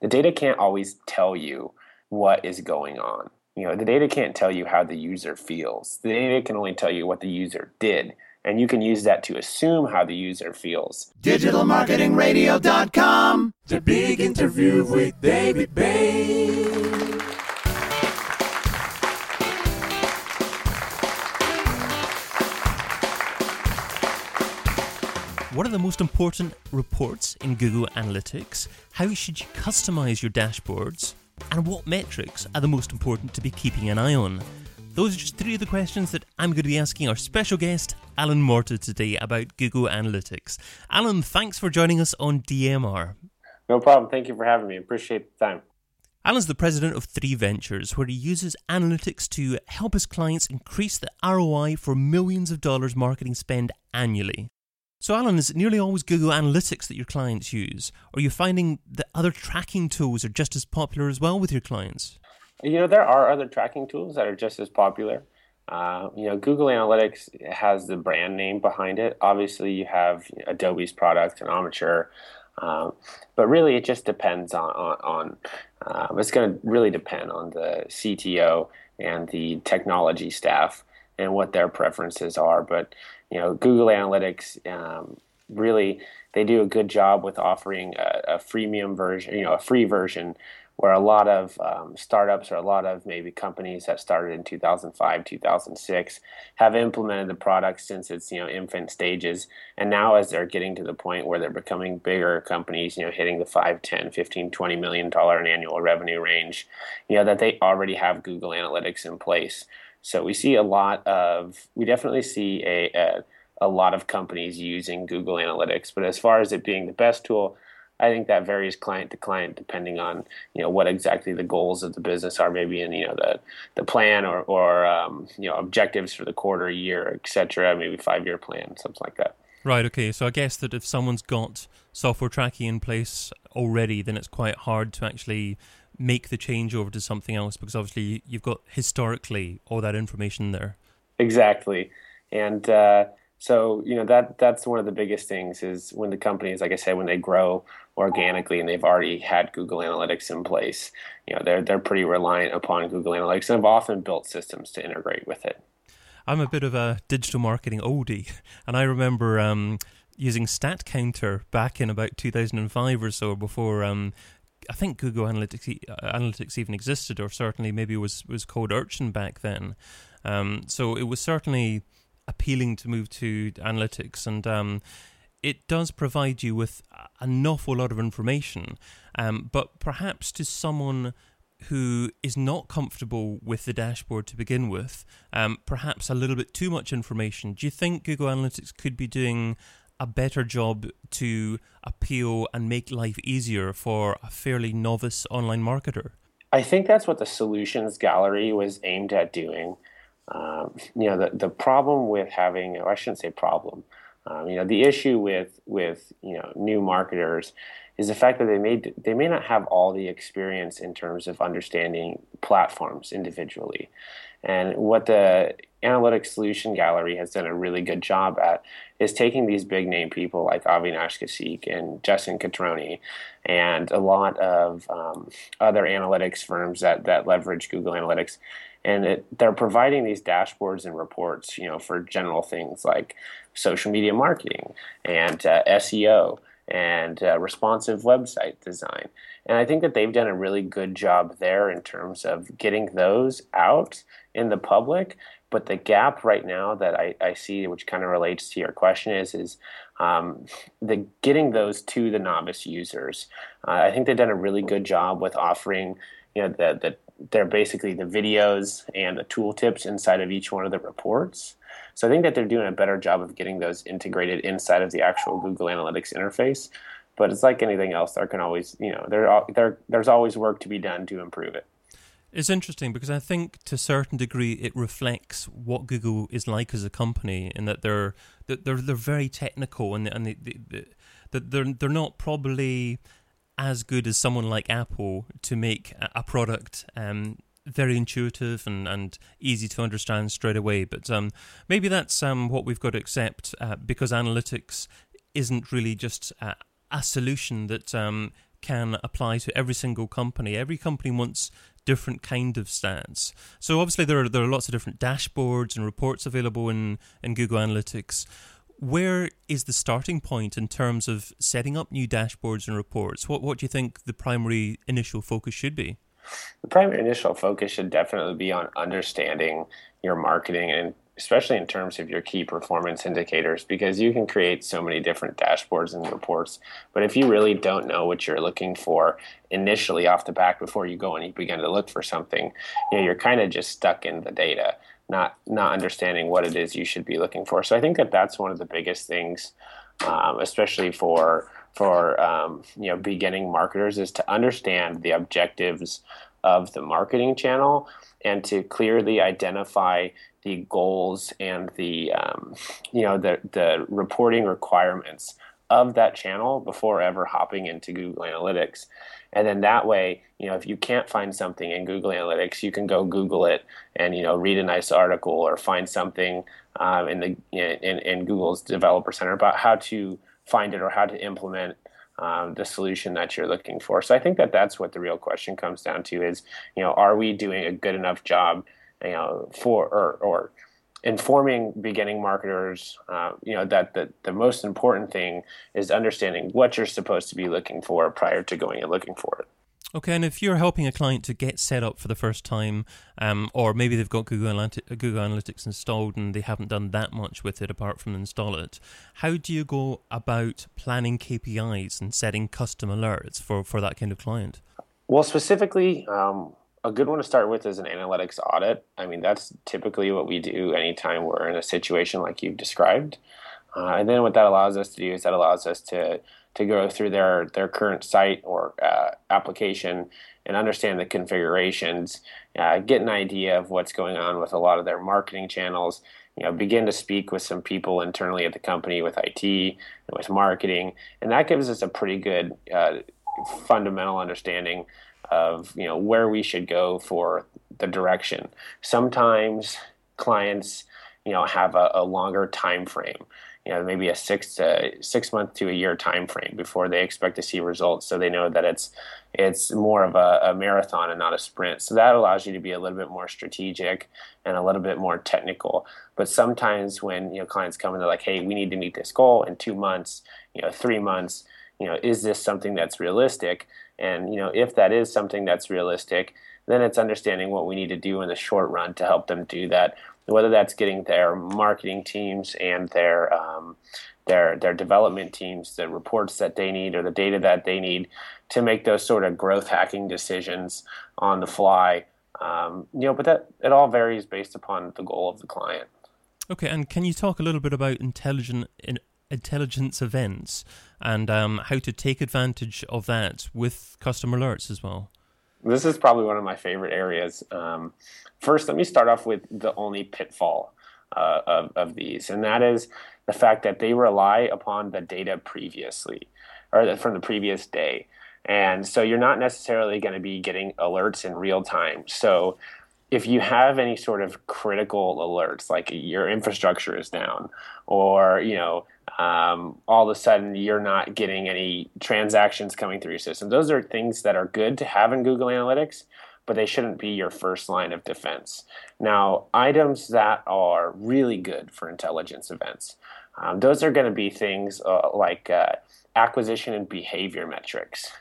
The data can't always tell you what is going on. You know, the data can't tell you how the user feels. The data can only tell you what the user did. And you can use that to assume how the user feels. DigitalMarketingRadio.com. The big interview with David Bain. What are the most important reports in Google Analytics? How should you customize your dashboards? And what metrics are the most important to be keeping an eye on? Those are just three of the questions that I'm going to be asking our special guest, Alan Morte, today about Google Analytics. Alan, thanks for joining us on DMR. No problem. Thank you for having me. Appreciate the time. Alan's the president of Three Ventures, where he uses analytics to help his clients increase the ROI for millions of dollars marketing spend annually. So, Alan, is it nearly always Google Analytics that your clients use? Or are you finding that other tracking tools are just as popular as well with your clients? You know, there are other tracking tools that are just as popular. Uh, you know, Google Analytics has the brand name behind it. Obviously, you have Adobe's product and Omniture, um, but really, it just depends on on. on um, it's going to really depend on the CTO and the technology staff and what their preferences are. But you know, Google Analytics um, really they do a good job with offering a, a, freemium version, you know, a free version where a lot of um, startups or a lot of maybe companies that started in 2005 2006 have implemented the product since its you know infant stages. And now as they're getting to the point where they're becoming bigger companies you know hitting the 5 10 15 20 million dollar in annual revenue range you know that they already have google analytics in place so we see a lot of, we definitely see a, a, a lot of companies using Google Analytics. But as far as it being the best tool, I think that varies client to client depending on you know what exactly the goals of the business are, maybe in you know the the plan or or um, you know objectives for the quarter, year, etc. Maybe five year plan, something like that. Right. Okay. So I guess that if someone's got software tracking in place already, then it's quite hard to actually make the change over to something else because obviously you've got historically all that information there. Exactly, and uh, so you know that that's one of the biggest things is when the companies, like I said, when they grow organically and they've already had Google Analytics in place, you know they're they're pretty reliant upon Google Analytics and have often built systems to integrate with it. I'm a bit of a digital marketing oldie, and I remember. Um, using StatCounter back in about 2005 or so before um, I think Google Analytics uh, Analytics even existed, or certainly maybe was was called Urchin back then. Um, so it was certainly appealing to move to analytics, and um, it does provide you with an awful lot of information. Um, but perhaps to someone who is not comfortable with the dashboard to begin with, um, perhaps a little bit too much information. Do you think Google Analytics could be doing a better job to appeal and make life easier for a fairly novice online marketer? I think that's what the solutions gallery was aimed at doing. Um, you know, the, the problem with having, or I shouldn't say problem, um, you know, the issue with with you know new marketers is the fact that they may they may not have all the experience in terms of understanding platforms individually, and what the Analytics Solution Gallery has done a really good job at is taking these big name people like Avinash Kaushik and Justin Cutroni and a lot of um, other analytics firms that, that leverage Google Analytics. And it, they're providing these dashboards and reports, you know, for general things like social media marketing and uh, SEO and uh, responsive website design. And I think that they've done a really good job there in terms of getting those out in the public. But the gap right now that I, I see, which kind of relates to your question, is is um, the getting those to the novice users. Uh, I think they've done a really good job with offering, you know, the, the they're basically the videos and the tooltips inside of each one of the reports. So I think that they're doing a better job of getting those integrated inside of the actual Google Analytics interface. But it's like anything else; there can always, you know, there, there there's always work to be done to improve it. It's interesting because I think to a certain degree it reflects what Google is like as a company, in that they're they're they're very technical and and they, they, they, they're they're not probably as good as someone like Apple to make a product um, very intuitive and, and easy to understand straight away. But um, maybe that's um, what we've got to accept uh, because analytics isn't really just a, a solution that um, can apply to every single company. Every company wants different kind of stats. So obviously there are there are lots of different dashboards and reports available in in Google Analytics. Where is the starting point in terms of setting up new dashboards and reports? What what do you think the primary initial focus should be? The primary initial focus should definitely be on understanding your marketing and especially in terms of your key performance indicators, because you can create so many different dashboards and reports. But if you really don't know what you're looking for initially off the back before you go and you begin to look for something, you know, you're kind of just stuck in the data, not not understanding what it is you should be looking for. So I think that that's one of the biggest things, um, especially for for um, you know beginning marketers, is to understand the objectives of the marketing channel and to clearly identify the goals and the um, you know the the reporting requirements of that channel before ever hopping into Google Analytics. And then that way, you know, if you can't find something in Google Analytics, you can go Google it and you know read a nice article or find something um, in the in, in Google's Developer Center about how to find it or how to implement um, the solution that you're looking for. So I think that that's what the real question comes down to is, you know, are we doing a good enough job you know, for or, or informing beginning marketers, uh, you know, that the, the most important thing is understanding what you're supposed to be looking for prior to going and looking for it. Okay, and if you're helping a client to get set up for the first time, um, or maybe they've got Google, Analytics, Google Analytics installed and they haven't done that much with it apart from install it, how do you go about planning KPIs and setting custom alerts for, for that kind of client? Well, specifically, um, a good one to start with is an analytics audit. I mean, that's typically what we do anytime we're in a situation like you've described. Uh, and then what that allows us to do is that allows us to to go through their their current site or uh, application and understand the configurations, uh, get an idea of what's going on with a lot of their marketing channels. You know, begin to speak with some people internally at the company, with IT, with marketing, and that gives us a pretty good uh, fundamental understanding of you know where we should go for the direction. Sometimes clients you know have a, a longer time frame you know maybe a six to six month to a year time frame before they expect to see results so they know that it's it's more of a, a, marathon and not a sprint. So that allows you to be a little bit more strategic and a little bit more technical. But sometimes when you know clients come and they're like hey we need to meet this goal in two months you know three months you know is this something that's realistic? And you know, if that is something that's realistic, then it's understanding what we need to do in the short run to help them do that. Whether that's getting their marketing teams and their um, their their development teams the reports that they need or the data that they need to make those sort of growth hacking decisions on the fly. Um, you know, but that it all varies based upon the goal of the client. Okay, and can you talk a little bit about intelligent in, intelligence events and um, how to take advantage of that with custom alerts as well. This is probably one of my favorite areas. Um, first, let me start off with the only pitfall uh, of, of these, and that is the fact that they rely upon the data previously or from the previous day. And so you're not necessarily going to be getting alerts in real time. So if you have any sort of critical alerts, like your infrastructure is down, or you know um, all of a sudden you're not getting any transactions coming through your system. Those are things that are good to have in Google Analytics, but they shouldn't be your first line of defense. Now, items that are really good for intelligence events, um, those are going to be things uh, like uh, acquisition and behavior metrics.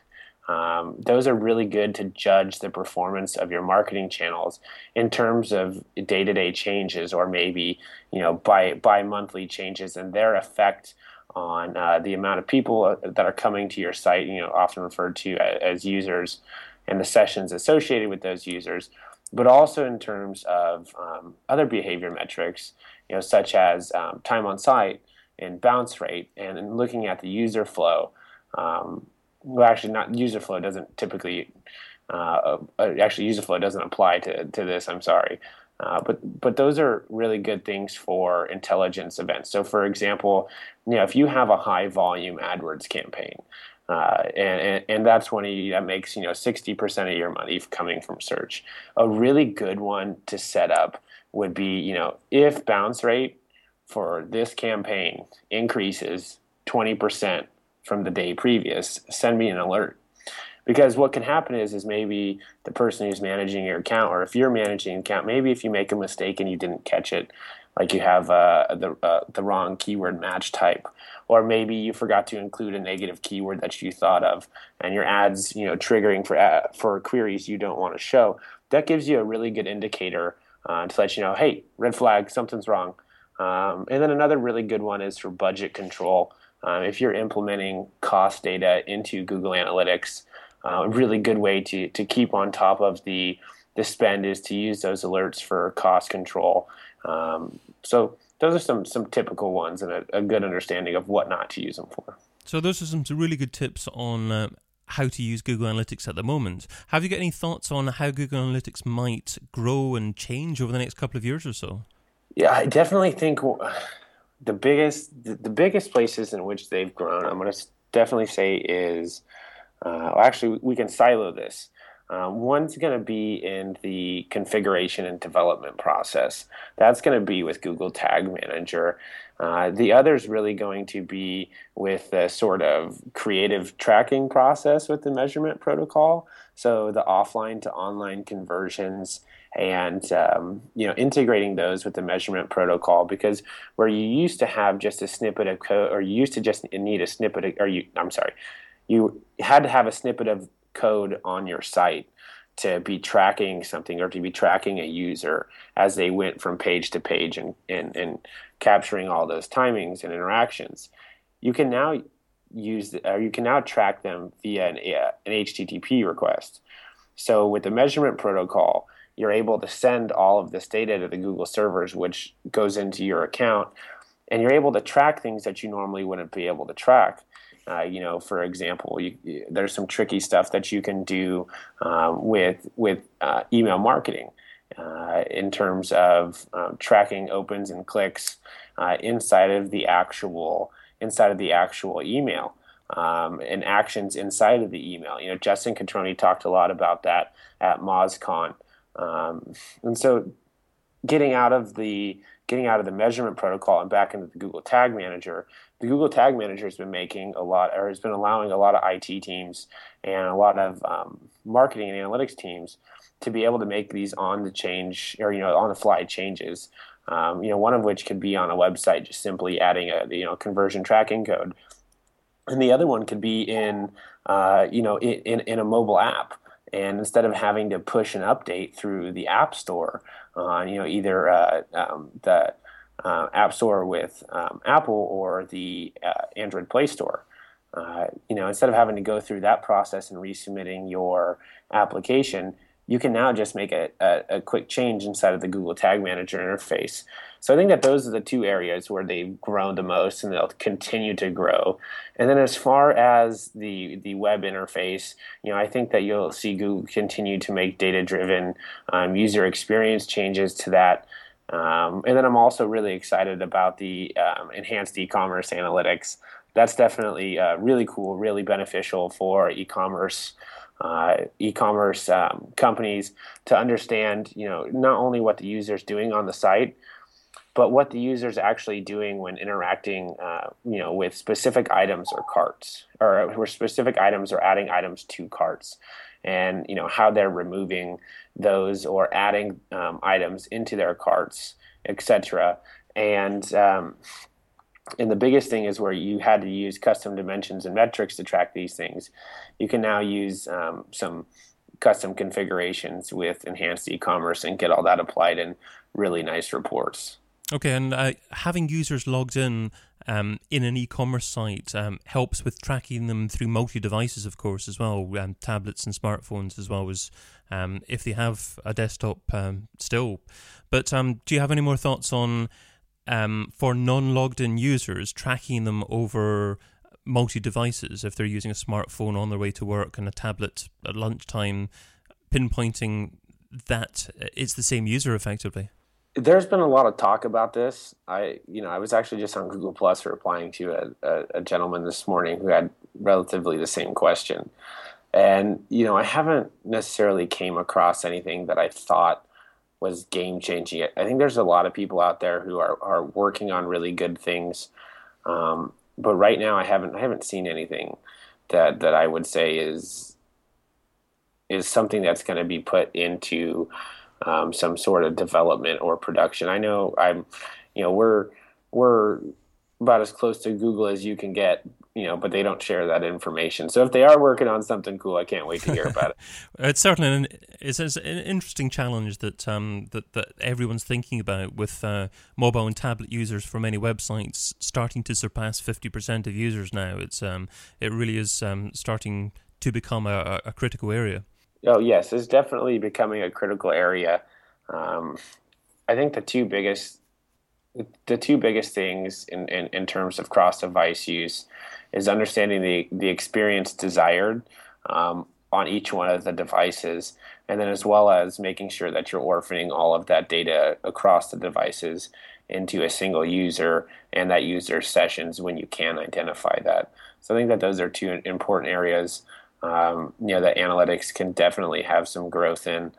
Um, those are really good to judge the performance of your marketing channels in terms of day-to-day changes or maybe you know by bi-monthly changes and their effect on uh, the amount of people uh, that are coming to your site you know often referred to as users and the sessions associated with those users but also in terms of um, other behavior metrics you know such as um, time on site and bounce rate and looking at the user flow um, well, actually, not user flow doesn't typically. Uh, uh, actually, user flow doesn't apply to, to this. I'm sorry, uh, but but those are really good things for intelligence events. So, for example, you know, if you have a high volume AdWords campaign, uh, and, and, and that's when you, that makes you know 60% of your money coming from search. A really good one to set up would be you know if bounce rate for this campaign increases 20% from the day previous, send me an alert. because what can happen is is maybe the person who's managing your account or if you're managing an account maybe if you make a mistake and you didn't catch it like you have uh, the uh, the wrong keyword match type or maybe you forgot to include a negative keyword that you thought of and your ads you know triggering for uh, for queries you don't want to show that gives you a really good indicator uh, to let you know hey red flag something's wrong um, and then another really good one is for budget control um, if you're implementing cost data into google analytics uh, a really good way to to keep on top of the the spend is to use those alerts for cost control. Um, so those are some some typical ones and a, a, good understanding of what not to use them for. So those are some really good tips on. Uh, how to use Google Analytics at the moment. Have you got any thoughts on how Google Analytics might grow and change over the next couple of years or so? Yeah, I definitely think the biggest the biggest places in which they've grown, I'm going to definitely say is uh, actually, we can silo this. Um, one's going to be in the configuration and development process. That's going to be with Google Tag Manager. Uh, the other is really going to be with the sort of creative tracking process with the measurement protocol. So the offline to online conversions and um, you know integrating those with the measurement protocol because where you used to have just a snippet of code or you used to just need a snippet of, or you I'm sorry you had to have a snippet of code on your site to be tracking something or to be tracking a user as they went from page to page and, and, and capturing all those timings and interactions. You can now use or you can now track them via an, an HTTP request. So with the measurement protocol, you're able to send all of this data to the Google servers, which goes into your account, and you're able to track things that you normally wouldn't be able to track. Uh, you know, for example, you, you, there's some tricky stuff that you can do um, with with uh, email marketing uh, in terms of um, tracking opens and clicks uh, inside of the actual inside of the actual email um, and actions inside of the email. You know, Justin Cutroni talked a lot about that at MozCon, um, and so getting out of the getting out of the measurement protocol and back into the Google Tag Manager the Google Tag Manager has been making a lot, or has been allowing a lot of IT teams and a lot of um, marketing and analytics teams to be able to make these on the change or you know on the fly changes. Um, you know, one of which could be on a website, just simply adding a you know conversion tracking code, and the other one could be in uh, you know in, in a mobile app. And instead of having to push an update through the App Store, uh, you know, either uh, um, the uh, App Store with um, Apple or the uh, Android Play Store. Uh, you know, instead of having to go through that process and resubmitting your application, you can now just make a, a, a, quick change inside of the Google Tag Manager interface. So I think that those are the two areas where they've grown the most and they'll continue to grow. And then as far as the the web interface, you know, I think that you'll see Google continue to make data driven um, user experience changes to that. Um, and then I'm also really excited about the um, enhanced e-commerce analytics. That's definitely uh, really cool, really beneficial for e-commerce uh, e-commerce um, companies to understand, you know, not only what the user is doing on the site, but what the user is actually doing when interacting, uh, you know, with specific items or carts, or where specific items or adding items to carts and you know how they're removing those or adding um, items into their carts, etc. And um, and the biggest thing is where you had to use custom dimensions and metrics to track these things. You can now use um, some custom configurations with enhanced e-commerce and get all that applied in really nice reports. Okay, and uh, having users logged in um, in an e-commerce site um, helps with tracking them through multi-devices, of course, as well, um, tablets and smartphones, as well as um, if they have a desktop um, still. But um, do you have any more thoughts on for non-logged-in users tracking them over multi-devices if they're using a smartphone on their way to work and a tablet at lunchtime, pinpointing that it's the same user effectively? There's been a lot of talk about this. I, you know, I was actually just on Google Plus replying to a, a, a, gentleman this morning who had relatively the same question, and you know, I haven't necessarily came across anything that I thought was game changing. I think there's a lot of people out there who are are working on really good things, um, but right now I haven't I haven't seen anything that that I would say is is something that's going to be put into um, some sort of development or production. I know I'm, you know, we're we're about as close to Google as you can get, you know, but they don't share that information. So if they are working on something cool, I can't wait to hear about it. it's certainly an, it's, an interesting challenge that um, that that everyone's thinking about with uh, mobile and tablet users for many websites starting to surpass fifty percent of users now. It's um, it really is um, starting to become a, a critical area. Oh yes, it's definitely becoming a critical area. Um, I think the two biggest the two biggest things in, in, in terms of cross device use is understanding the, the experience desired um, on each one of the devices, and then as well as making sure that you're orphaning all of that data across the devices into a single user and that user sessions when you can identify that. So I think that those are two important areas. Um, you know that analytics can definitely have some growth in.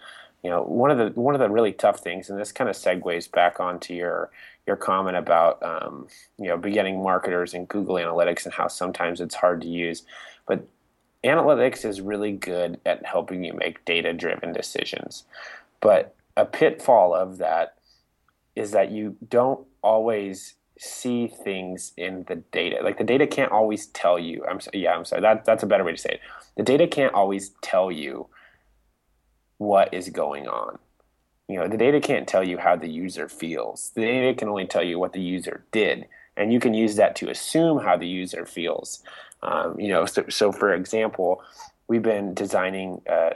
You know one of the one of the really tough things, and this kind of segues back onto your your comment about um, you know beginning marketers and Google Analytics and how sometimes it's hard to use, but analytics is really good at helping you make data driven decisions. But a pitfall of that is that you don't always see things in the data. Like the data can't always tell you. I'm yeah, I'm sorry. That that's a better way to say it. The data can't always tell you what is going on you know the data can't tell you how the user feels the data can only tell you what the user did and you can use that to assume how the user feels um, you know so, so, for example we've been designing uh,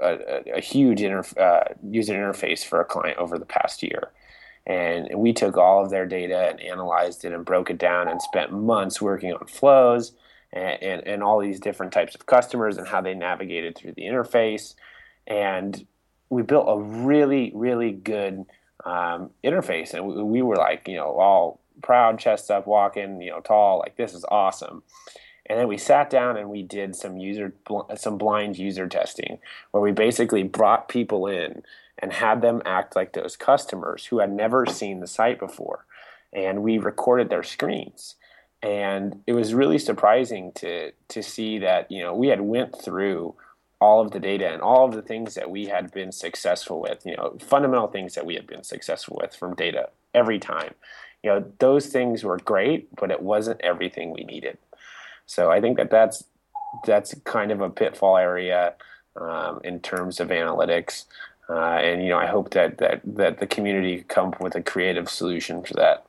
a, a, huge inter- uh, user interface for a client over the past year and we took all of their data and analyzed it and broke it down and spent months working on flows and, and, and all these different types of customers and how they navigated through the interface and we built a really really good um, interface, and we, we, were like you know all proud, chest up, walking, you know, tall, like this is awesome. And then we sat down and we did some user some blind user testing where we basically brought people in and had them act like those customers who had never seen the site before, and we recorded their screens. And it was really surprising to to see that you know we had went through all of the data and all of the things that we had been successful with, you know, fundamental things that we had been successful with from data every time. You know, those things were great, but it wasn't everything we needed. So I think that that's that's kind of a pitfall area um, in terms of analytics. Uh, and you know, I hope that that that the community come up with a creative solution for that.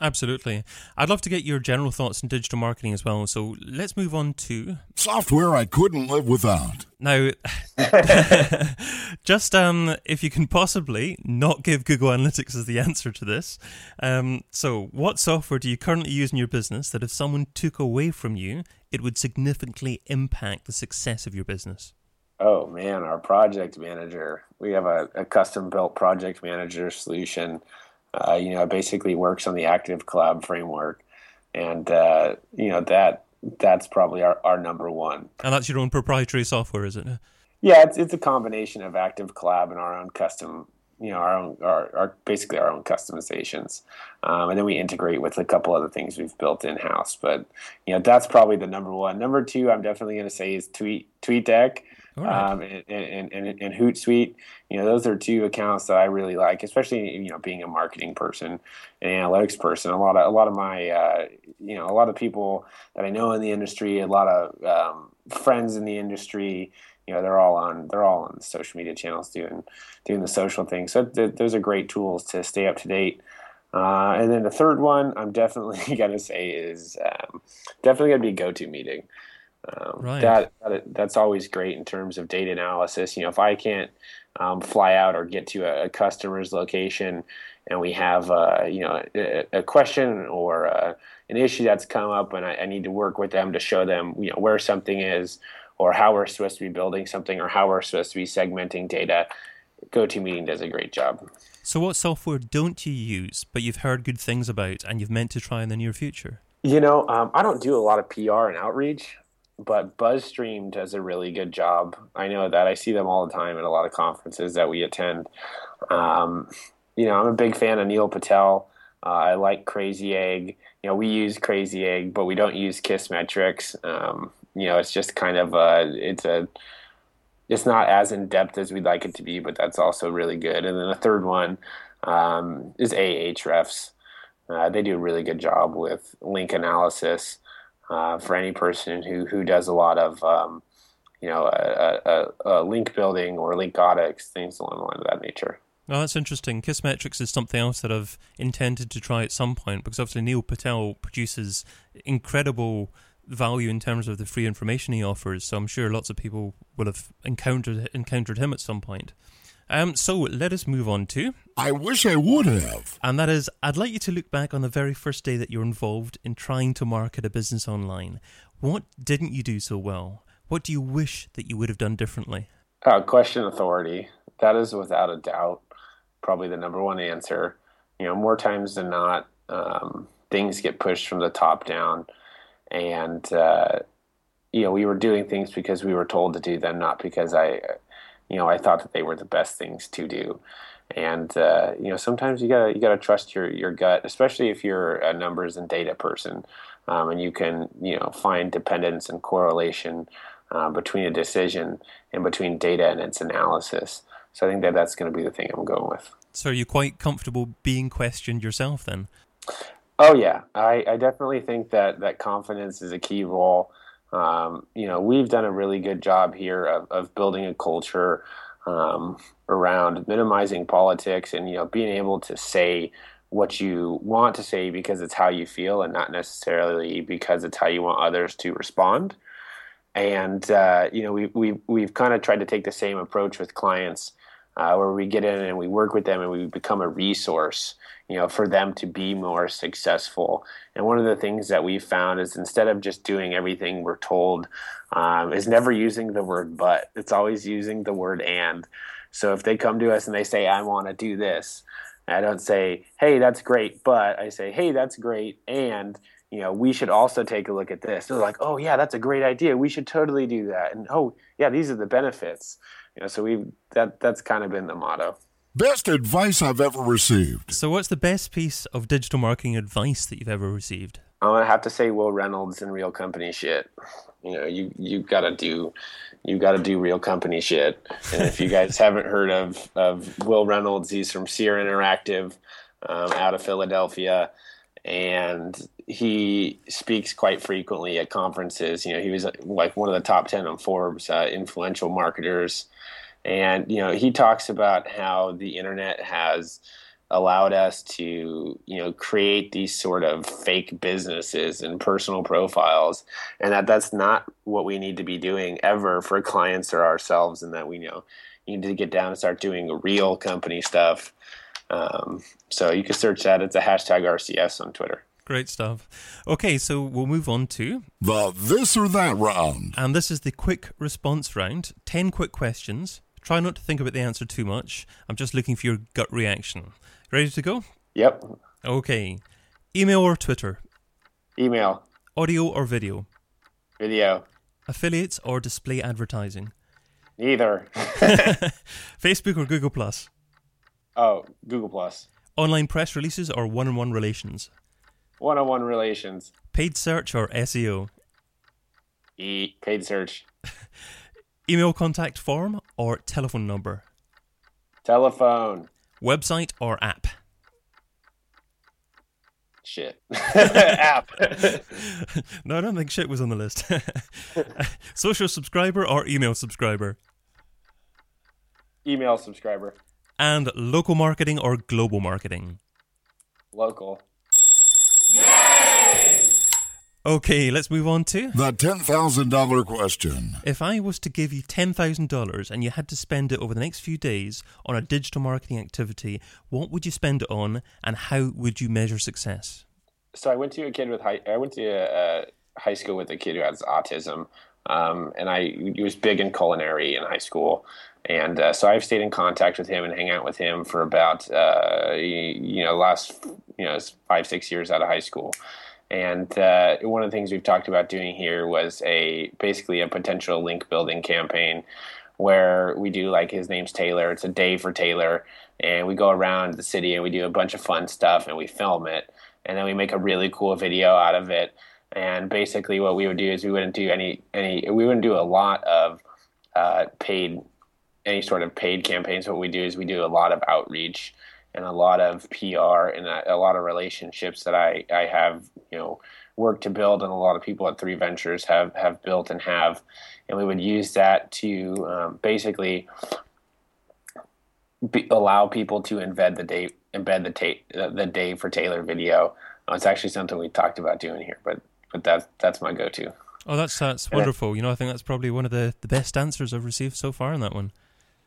Absolutely. I'd love to get your general thoughts on digital marketing as well. So let's move on to software I couldn't live without. Now, just um, if you can possibly not give Google Analytics as the answer to this. Um, so, what software do you currently use in your business that if someone took away from you, it would significantly impact the success of your business? Oh man, our project manager. We have a, a custom built project manager solution uh, you know, it basically works on the Active Collab framework, and uh, you know that that's probably our, our number one. And that's your own proprietary software, is it? Yeah, it's it's a combination of Active Collab and our own custom, you know, our own our, our basically our own customizations, um, and then we integrate with a couple other things we've built in house. But you know, that's probably the number one. Number two, I'm definitely going to say is Tweet TweetDeck right. um, and, and, and, and, Hootsuite. You know, those are two accounts that I really like, especially you know being a marketing person and analytics person. A lot of a lot of my uh, you know a lot of people that I know in the industry, a lot of um, friends in the industry. You know, they're all on they're all on social media channels doing doing the social thing. So th- those are great tools to stay up to date. Uh, and then the third one, I'm definitely gonna say is um, definitely gonna be GoToMeeting. Um, right. That, that, that's always great in terms of data analysis. You know, if I can't um, fly out or get to a, a customer's location, and we have uh, you know a, a question or uh, an issue that's come up, and I, I, need to work with them to show them you know where something is, or how we're supposed to be building something, or how we're supposed to be segmenting data. GoToMeeting does a great job. So, what software don't you use, but you've heard good things about, and you've meant to try in the near future? You know, um, I don't do a lot of PR and outreach but BuzzStream does a really good job. I know that I see them all the time at a lot of conferences that we attend. Um, you know, I'm a big fan of Neil Patel. Uh, I like Crazy Egg. You know, we use Crazy Egg, but we don't use Kissmetrics. Um, you know, it's just kind of a, it's a, it's not as in depth as we'd like it to be, but that's also really good. And then the third one um, is Ahrefs. Uh, they do a really good job with link analysis uh, for any person who who does a lot of um, you know a, a, a, link building or link audits, things along the line of that nature. Oh, that's interesting. Kissmetrics is something else that I've intended to try at some point because obviously Neil Patel produces incredible value in terms of the free information he offers. So I'm sure lots of people will have encountered encountered him at some point. Um, so let us move on to. I wish I would have. And that is, I'd like you to look back on the very first day that you're involved in trying to market a business online. What didn't you do so well? What do you wish that you would have done differently? Uh, question authority. That is without a doubt probably the number one answer. You know, more times than not, um, things get pushed from the top down, and uh, you know, we were doing things because we were told to do them, not because I, you know, I thought that they were the best things to do. And uh, you know, sometimes you gotta you gotta trust your your gut, especially if you're a numbers and data person, um, and you can you know find dependence and correlation uh, between a decision and between data and its analysis. So I think that that's going to be the thing I'm going with. So are you quite comfortable being questioned yourself then? Oh yeah, I, I definitely think that that confidence is a key role. Um, you know, we've done a really good job here of, of building a culture um, around minimizing politics and you know being able to say what you want to say because it's how you feel and not necessarily because it's how you want others to respond. And uh, you know, we we we've kind of tried to take the same approach with clients uh, where we get in and we work with them and we become a resource, you know, for them to be more successful. And one of the things that we found is instead of just doing everything we're told, um, is never using the word but. It's always using the word and. So if they come to us and they say, I want to do this, I don't say, hey, that's great, but I say, hey, that's great, and you know, we should also take a look at this. They're like, oh yeah, that's a great idea. We should totally do that. And oh yeah, these are the benefits you know, so we that that's kind of been the motto. Best advice I've ever received. So, what's the best piece of digital marketing advice that you've ever received? I'm gonna have to say Wil Reynolds and real company shit. You know, you you gotta do you gotta do real company shit. And if you guys haven't heard of of Wil Reynolds, he's from Seer Interactive um, out of Philadelphia, and he speaks quite frequently at conferences. You know, he was like one of the top ten on Forbes uh, influential marketers and you know he talks about how the internet has allowed us to you know create these sort of fake businesses and personal profiles and that that's not what we need to be doing ever for clients or ourselves and that we you know need to get down and start doing real company stuff um, so you can search that it's a hashtag rcs on twitter Great stuff. Okay, so we'll move on to the this or that round. And this is the quick response round. 10 quick questions. Try not to think about the answer too much. I'm just looking for your gut reaction. Ready to go? Yep. Okay. Email or Twitter? Email. Audio or video? Video. Affiliates or display advertising? Neither. Facebook or Google Plus? Oh, Google Plus. Online press releases or one-on-one relations? One-on-one relations. Paid search or SEO? E paid search. Email contact form or telephone number? Telephone. Website or app? Shit. app. no, I don't think shit was on the list. Social subscriber or email subscriber? Email subscriber. And local marketing or global marketing? Local. Okay, let's move on to the $10,000 question. If I was to give you $10,000 and you had to spend it over the next few days on a digital marketing activity, what would you spend it on and how would you measure success? So I went to a kid with high, I went to a, a high school with a kid who has autism. Um, and I he was big in culinary in high school, and uh, so I've stayed in contact with him and hang out with him for about uh, you know last you know five six years out of high school. And uh, one of the things we've talked about doing here was a basically a potential link building campaign where we do like his name's Taylor. It's a day for Taylor, and we go around the city and we do a bunch of fun stuff and we film it, and then we make a really cool video out of it. And basically, what we would do is we wouldn't do any any we wouldn't do a lot of uh, paid any sort of paid campaigns. What we do is we do a lot of outreach and a lot of PR and a, a lot of relationships that I I have you know work to build and a lot of people at Three Ventures have have built and have, and we would use that to um, basically be, allow people to embed the day embed the ta- the Dave for Taylor video. Uh, it's actually something we talked about doing here, but but that's that's my go-to. Oh, that's that's wonderful. you know, I think that's probably one of the, the best answers I've received so far on that one.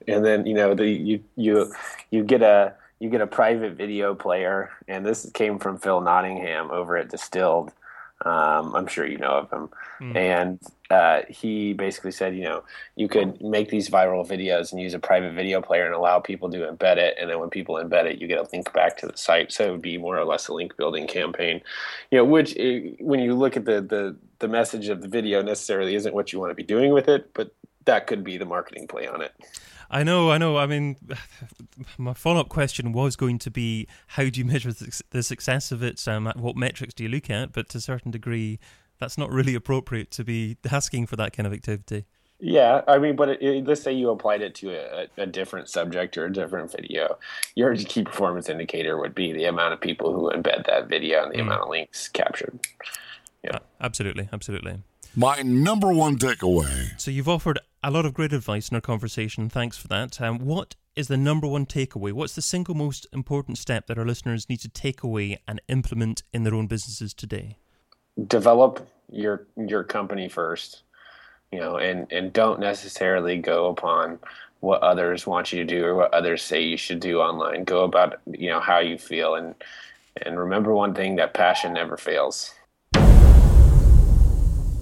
And then you know the you you you get a you get a private video player, and this came from Phil Nottingham over at Distilled. Um, I'm sure you know of him. Mm. And uh, he basically said, you know, you could make these viral videos and use a private video player and allow people to embed it. And then when people embed it, you get a link back to the site. So it would be more or less a link building campaign, you know, which eh, when you look at the, the, the message of the video necessarily isn't what you want to be doing with it, but that could be the marketing play on it. I know, I know. I mean, my follow up question was going to be how do you measure the success of it? Um, what metrics do you look at? But to a certain degree, that's not really appropriate to be asking for that kind of activity. Yeah, I mean, but it, it, let's say you applied it to a, a, different subject or a different video. Your key performance indicator would be the amount of people who embed that video and the mm. amount of links captured. Yeah, uh, absolutely, absolutely. My number one takeaway. So you've offered a lot of great advice in our conversation. Thanks for that. Um, what is the number one takeaway? What's the single most important step that our listeners need to take away and implement in their own businesses today? Develop your your company first, you know, and and don't necessarily go upon what others want you to do or what others say you should do online. Go about you know how you feel and and remember one thing that passion never fails.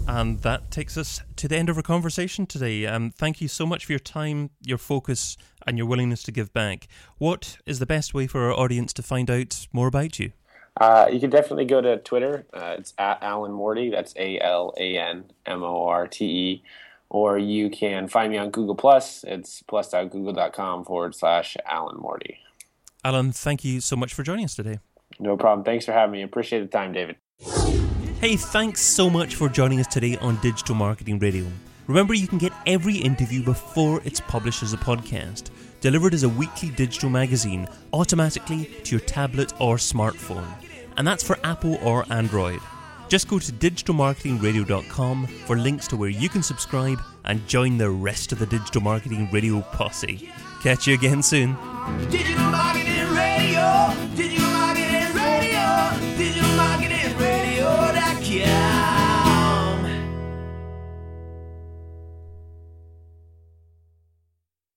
And that takes us to the end of our conversation today. Um, thank you so much for your time, your focus, and your willingness to give back. What is the best way for our audience to find out more about you? Uh, you can definitely go to Twitter. Uh, it's at Alan Morte. That's A L A N M O R T E. Or you can find me on Google Plus. It's plus.google.com forward slash Alan Morte. Alan, thank you so much for joining us today. No problem. Thanks for having me. Appreciate the time, David. Hey, thanks so much for joining us today on Digital Marketing Radio. Remember, you can get every interview before it's published as a podcast, delivered as a weekly digital magazine automatically to your tablet or smartphone. And that's for Apple or Android. Just go to digitalmarketingradio.com for links to where you can subscribe and join the rest of the Digital Marketing Radio posse. Catch you again soon. Digital Marketing Radio, Digital Marketing Yeah.